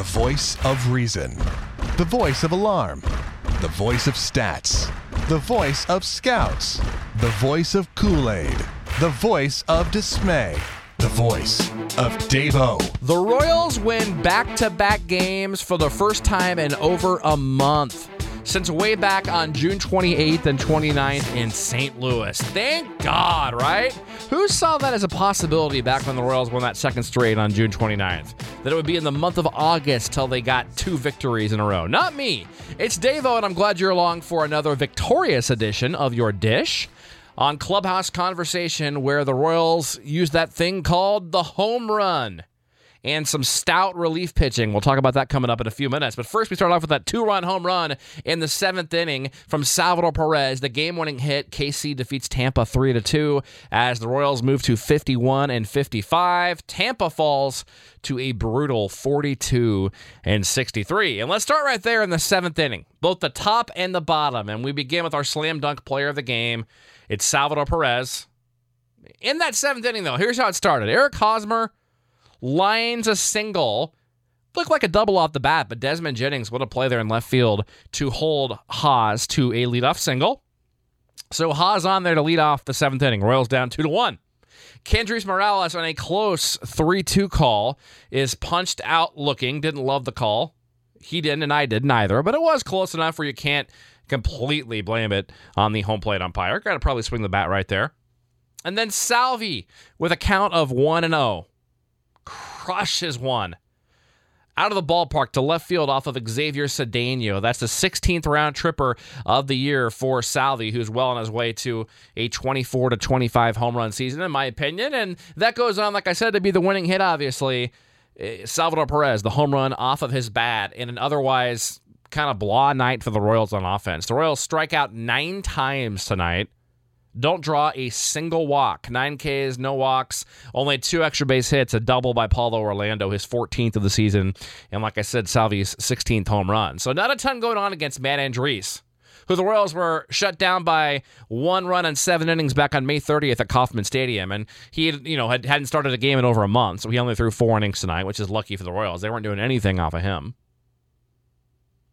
The voice of reason. The voice of alarm. The voice of stats. The voice of scouts. The voice of Kool Aid. The voice of dismay. The voice of Davo. The Royals win back to back games for the first time in over a month since way back on June 28th and 29th in St. Louis. Thank God, right? Who saw that as a possibility back when the Royals won that second straight on June 29th? That it would be in the month of August till they got two victories in a row. Not me. It's Davo, and I'm glad you're along for another victorious edition of your dish on Clubhouse Conversation, where the Royals use that thing called the home run and some stout relief pitching. We'll talk about that coming up in a few minutes. But first, we start off with that two run home run in the seventh inning from Salvador Perez, the game winning hit. KC defeats Tampa 3 to 2 as the Royals move to 51 and 55. Tampa falls to a brutal 42 and 63. And let's start right there in the seventh inning, both the top and the bottom. And we begin with our slam dunk player of the game. It's Salvador Perez. In that seventh inning, though, here's how it started Eric Hosmer lines a single. Looked like a double off the bat, but Desmond Jennings would have played there in left field to hold Hos to a leadoff single. So Hos on there to lead off the seventh inning. Royals down two to one. Kendrys Morales on a close 3 2 call is punched out looking. Didn't love the call. He didn't, and I didn't either, but it was close enough where you can't completely blame it on the home plate umpire. Got to probably swing the bat right there. And then Salvi with a count of 1 and 0 crushes one out of the ballpark to left field off of Xavier Cedeno. That's the 16th round tripper of the year for Salvi, who's well on his way to a 24 to 25 home run season, in my opinion. And that goes on, like I said, to be the winning hit, obviously. Eh, Salvador Perez, the home run off of his bat in an otherwise kind of blah night for the Royals on offense. The Royals strike out nine times tonight. Don't draw a single walk. Nine Ks, no walks, only two extra base hits, a double by Paulo Orlando, his 14th of the season, and like I said, Salvi's 16th home run. So not a ton going on against Matt Andriese, who the Royals were shut down by one run and seven innings back on May 30th at Kauffman Stadium, and he you know had, hadn't started a game in over a month, so he only threw four innings tonight, which is lucky for the Royals. They weren't doing anything off of him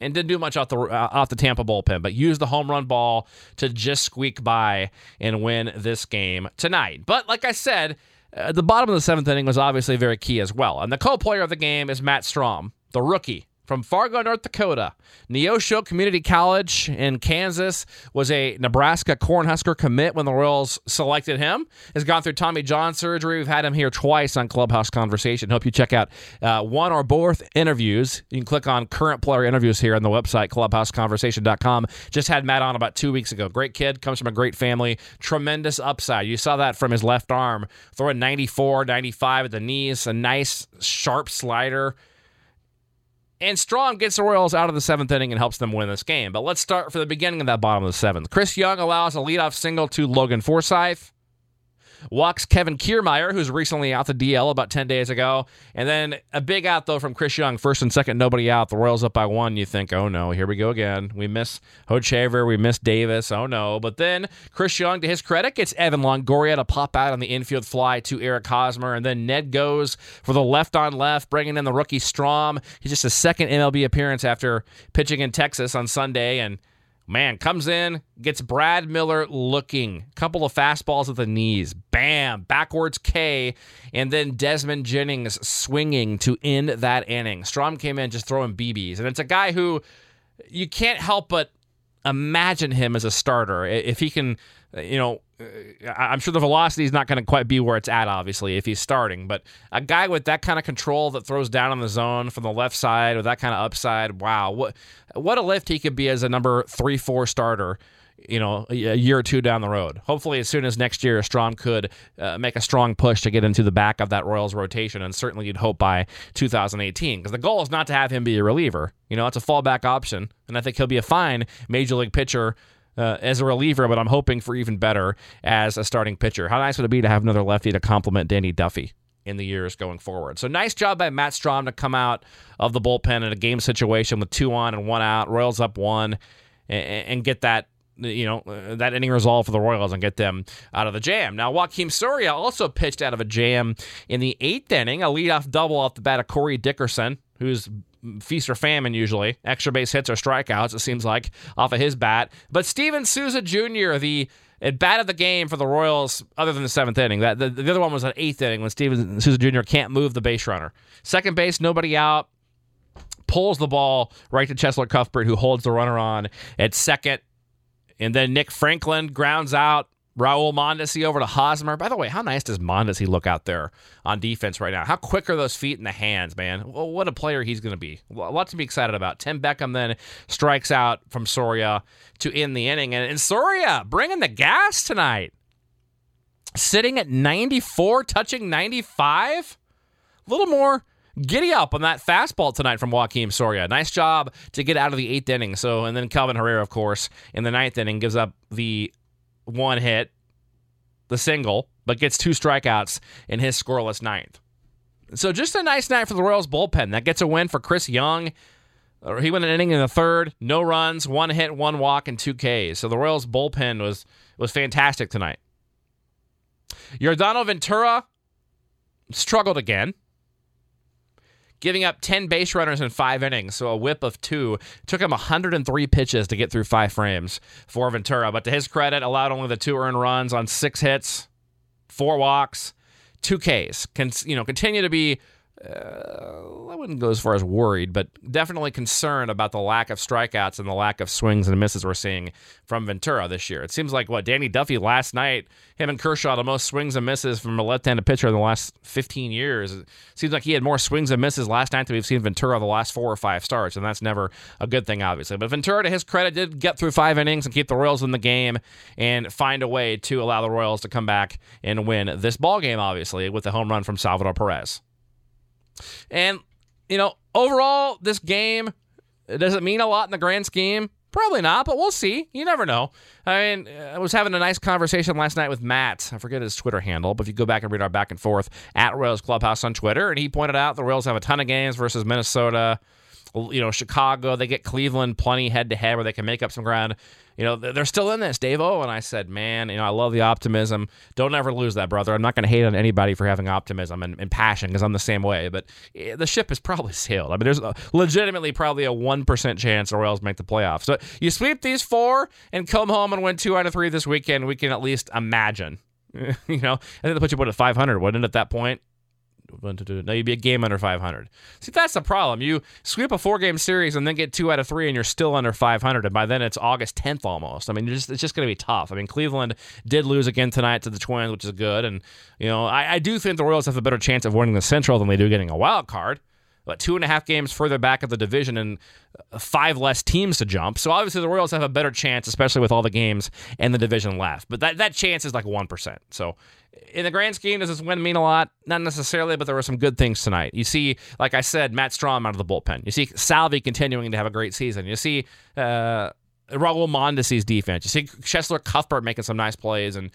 and didn't do much off the uh, off the Tampa bullpen, but used the home run ball to just squeak by and win this game tonight. But like I said, uh, the bottom of the seventh inning was obviously very key as well, and the co-player of the game is Matt Strahm, the rookie from Fargo, North Dakota. Neosho Community College in Kansas was a Nebraska Cornhusker commit when the Royals selected him. Has gone through Tommy John surgery. We've had him here twice on Clubhouse Conversation. Hope you check out uh, one or both interviews. You can click on current player interviews here on the website, clubhouseconversation.com. Just had Matt on about two weeks ago. Great kid, comes from a great family, tremendous upside. You saw that from his left arm, throwing 94, 95 at the knees, a nice, sharp slider. And Strahm gets the Royals out of the seventh inning and helps them win this game. But let's start for the beginning of that bottom of the seventh. Chris Young allows a leadoff single to Logan Forsythe walks Kevin Kiermaier, who's recently out the DL about 10 days ago. And then a big out, though, from Chris Young. First and second, nobody out. The Royals up by one. You think, oh no, here we go again. We miss Hochevar. We miss Davis. Oh no. But then Chris Young, to his credit, gets Evan Longoria to pop out on the infield fly to Eric Hosmer. And then Ned goes for the left on left, bringing in the rookie Strahm. He's just a second MLB appearance after pitching in Texas on Sunday. And Man, comes in, gets Brad Miller looking. Couple of fastballs at the knees. Bam, backwards K, and then Desmond Jennings swinging to end that inning. Strahm came in just throwing BBs, and it's a guy who you can't help but imagine him as a starter if he can uh, you know, uh, I'm sure the velocity is not going to quite be where it's at, obviously, if he's starting. But a guy with that kind of control that throws down on the zone from the left side with that kind of upside, wow, what what a lift he could be as a number three, four starter. You know, a year or two down the road. Hopefully, as soon as next year, Strahm could uh, make a strong push to get into the back of that Royals rotation, and certainly you'd hope by 2018, because the goal is not to have him be a reliever. You know, it's a fallback option, and I think he'll be a fine major league pitcher uh, as a reliever, but I'm hoping for even better as a starting pitcher. How nice would it be to have another lefty to complement Danny Duffy? in the years going forward. So nice job by Matt Strahm to come out of the bullpen in a game situation with two on and one out, Royals up one, and, and get that you know uh, that inning resolve for the Royals and get them out of the jam. Now Joakim Soria also pitched out of a jam in the eighth inning, a leadoff double off the bat of Corey Dickerson who's feast or famine usually. Extra base hits or strikeouts, it seems like, off of his bat. But Steven Souza Jr., the at bat of the game for the Royals, other than the seventh inning. That the, the other one was an eighth inning when Steven Souza Jr. can't move the base runner. Second base, nobody out. Pulls the ball right to Cheslor Cuthbert, who holds the runner on at second. And then Nick Franklin grounds out Raul Mondesi over to Hosmer. By the way, how nice does Mondesi look out there on defense right now? How quick are those feet and the hands, man? Well, what a player he's going to be. A lot to be excited about. Tim Beckham then strikes out from Soria to end the inning. And, and Soria bringing the gas tonight. Sitting at 94, touching 95. A little more giddy up on that fastball tonight from Joakim Soria. Nice job to get out of the eighth inning. So, and then Kelvin Herrera, of course, in the ninth inning gives up the one hit, the single, but gets two strikeouts in his scoreless ninth. So just a nice night for the Royals bullpen. That gets a win for Chris Young. Uh, he went an inning in the third, no runs, one hit, one walk, and two Ks. So the Royals bullpen was was fantastic tonight. Yordano Ventura struggled again giving up 10 base runners in five innings, so a whip of two. It took him 103 pitches to get through five frames for Ventura, but to his credit, allowed only the two earned runs on six hits, four walks, two Ks. Can you know continue to be uh, I wouldn't go as far as worried, but definitely concerned about the lack of strikeouts and the lack of swings and misses we're seeing from Ventura this year. It seems like what Danny Duffy last night, him and Kershaw, the most swings and misses from a left-handed pitcher in the last 15 years. It seems like he had more swings and misses last night than we've seen Ventura the last four or five starts, and that's never a good thing, obviously. But Ventura, to his credit, did get through five innings and keep the Royals in the game and find a way to allow the Royals to come back and win this ball game, obviously, with the home run from Salvador Perez. And, you know, overall, this game, does it mean a lot in the grand scheme? Probably not, but we'll see. You never know. I mean, I was having a nice conversation last night with Matt. I forget his Twitter handle, but if you go back and read our back and forth at Royals Clubhouse on Twitter, and he pointed out the Royals have a ton of games versus Minnesota, you know, Chicago. They get Cleveland plenty head to head where they can make up some ground you know, they're still in this, Dave O. And I said, man, you know, I love the optimism. Don't ever lose that, brother. I'm not going to hate on anybody for having optimism and, and passion because I'm the same way. But eh, the ship has probably sailed. I mean, there's legitimately probably a 1% chance the Royals make the playoffs. So you sweep these four and come home and win two out of three this weekend, we can at least imagine. you know, I think they put you put at 500, wouldn't it, at that point? Now you'd be a game under 500. See, that's the problem. You sweep a four game series and then get two out of three, and you're still under 500. And by then it's August 10th almost. I mean, it's just, it's just going to be tough. I mean, Cleveland did lose again tonight to the Twins, which is good. And, you know, I, I do think the Royals have a better chance of winning the Central than they do getting a wild card. But two and a half games further back of the division and five less teams to jump. So obviously the Royals have a better chance, especially with all the games in the division left. But that, that chance is like 1%. So in the grand scheme, does this win mean a lot? Not necessarily, but there were some good things tonight. You see, like I said, Matt Strahm out of the bullpen. You see Salvi continuing to have a great season. You see uh, Raul Mondesi's defense. You see Cheslor Cuthbert making some nice plays and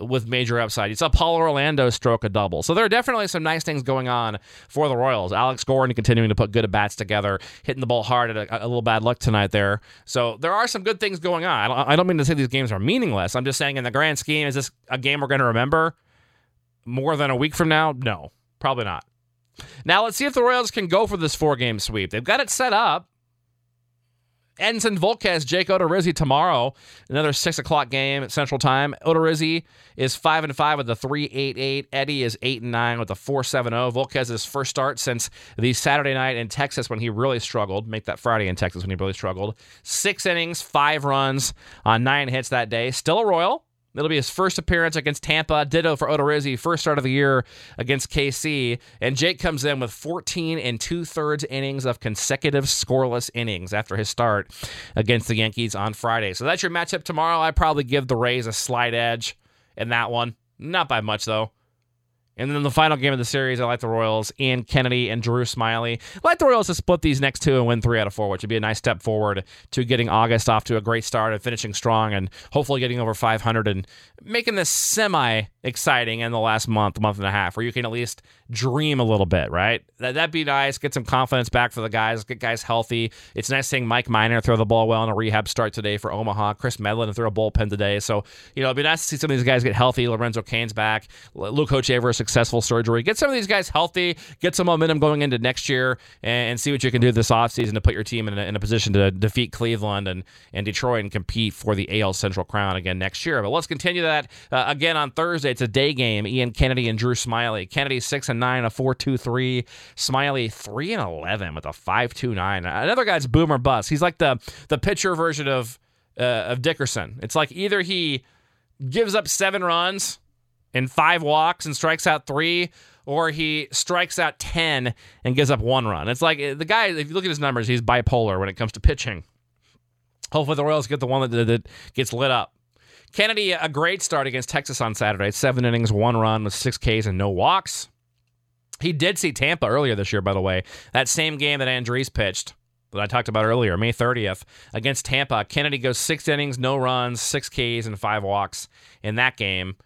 with major upside. You saw Paul Orlando stroke a double. So there are definitely some nice things going on for the Royals. Alex Gordon continuing to put good at bats together, hitting the ball hard at a, a, little bad luck tonight there. So there are some good things going on. I don't, I don't mean to say these games are meaningless. I'm just saying in the grand scheme, is this a game we're going to remember? more than a week from now? No, probably not. Now let's see if the Royals can go for this four game sweep. They've got it set up. Edinson Volquez, Jake Odorizzi tomorrow. Another six o'clock game at Central Time. Odorizzi is five and five with a three eight eight. Eddie is eight and nine with a four seven oh. zero. Volquez's first start since the Saturday night in Texas when he really struggled. Make that Friday in Texas when he really struggled. Six innings, five runs on nine hits that day. Still a Royal. It'll be his first appearance against Tampa. Ditto for Odorizzi, first start of the year against KC. And Jake comes in with 14 and two thirds innings of consecutive scoreless innings after his start against the Yankees on Friday. So that's your matchup tomorrow. I probably give the Rays a slight edge in that one. Not by much, though. And then the final game of the series, I like the Royals, Ian Kennedy and Drew Smyly. I like the Royals to split these next two and win three out of four, which would be a nice step forward to getting August off to a great start and finishing strong and hopefully getting over 500 and making this semi exciting in the last month, month and a half, where you can at least dream a little bit, right? That, that'd be nice. Get some confidence back for the guys, get guys healthy. It's nice seeing Mike Minor throw the ball well in a rehab start today for Omaha. Kris Medlen throw a bullpen today. So, you know, it'd be nice to see some of these guys get healthy. Lorenzo Cain's back. Luke Hochevar successful surgery. Get some of these guys healthy, get some momentum going into next year, and, and see what you can do this offseason to put your team in a, in a position to defeat Cleveland and, and Detroit and compete for the AL Central crown again next year. But let's continue that uh, again on Thursday. It's a day game. Ian Kennedy and Drew Smyly. Kennedy six and nine, a four two three. Smyly three and eleven with a five two nine. Another guy's boomer bust. He's like the the pitcher version of uh, of Dickerson. It's like either he gives up seven runs and five walks and strikes out three, or he strikes out 10 and gives up one run. It's like the guy, if you look at his numbers, he's bipolar when it comes to pitching. Hopefully, the Royals get the one that, that gets lit up. Kennedy, a great start against Texas on Saturday. Seven innings, one run with six Ks and no walks. He did see Tampa earlier this year, by the way. That same game that Andriese pitched that I talked about earlier, May 30th, against Tampa. Kennedy goes six innings, no runs, six Ks, and five walks in that game.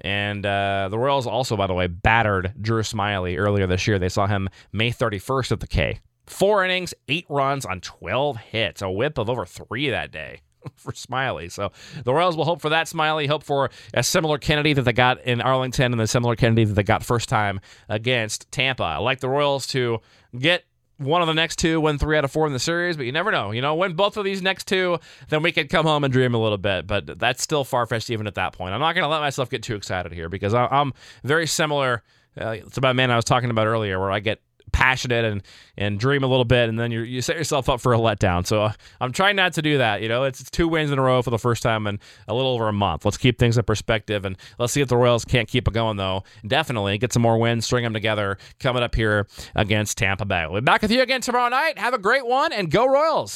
And uh, the Royals also, by the way, battered Drew Smyly earlier this year. They saw him May 31st at the K. Four innings, eight runs on 12 hits, a whip of over three that day for Smyly. So the Royals will hope for that Smyly, hope for a similar Kennedy that they got in Arlington and the similar Kennedy that they got first time against Tampa. I like the Royals to get one of the next two, win three out of four in the series, but you never know. You know, win both of these next two, then we could come home and dream a little bit. But that's still far fetched even at that point. I'm not going to let myself get too excited here because I'm very similar uh, to my man I was talking about earlier, where I get passionate and and dream a little bit, and then you you set yourself up for a letdown. So uh, I'm trying not to do that. You know, it's, it's, two wins in a row for the first time in a little over a month. Let's keep things in perspective, and let's see if the Royals can't keep it going though. Definitely get some more wins, string them together coming up here against Tampa Bay. We'll be back with you again tomorrow night. Have a great one, and go Royals.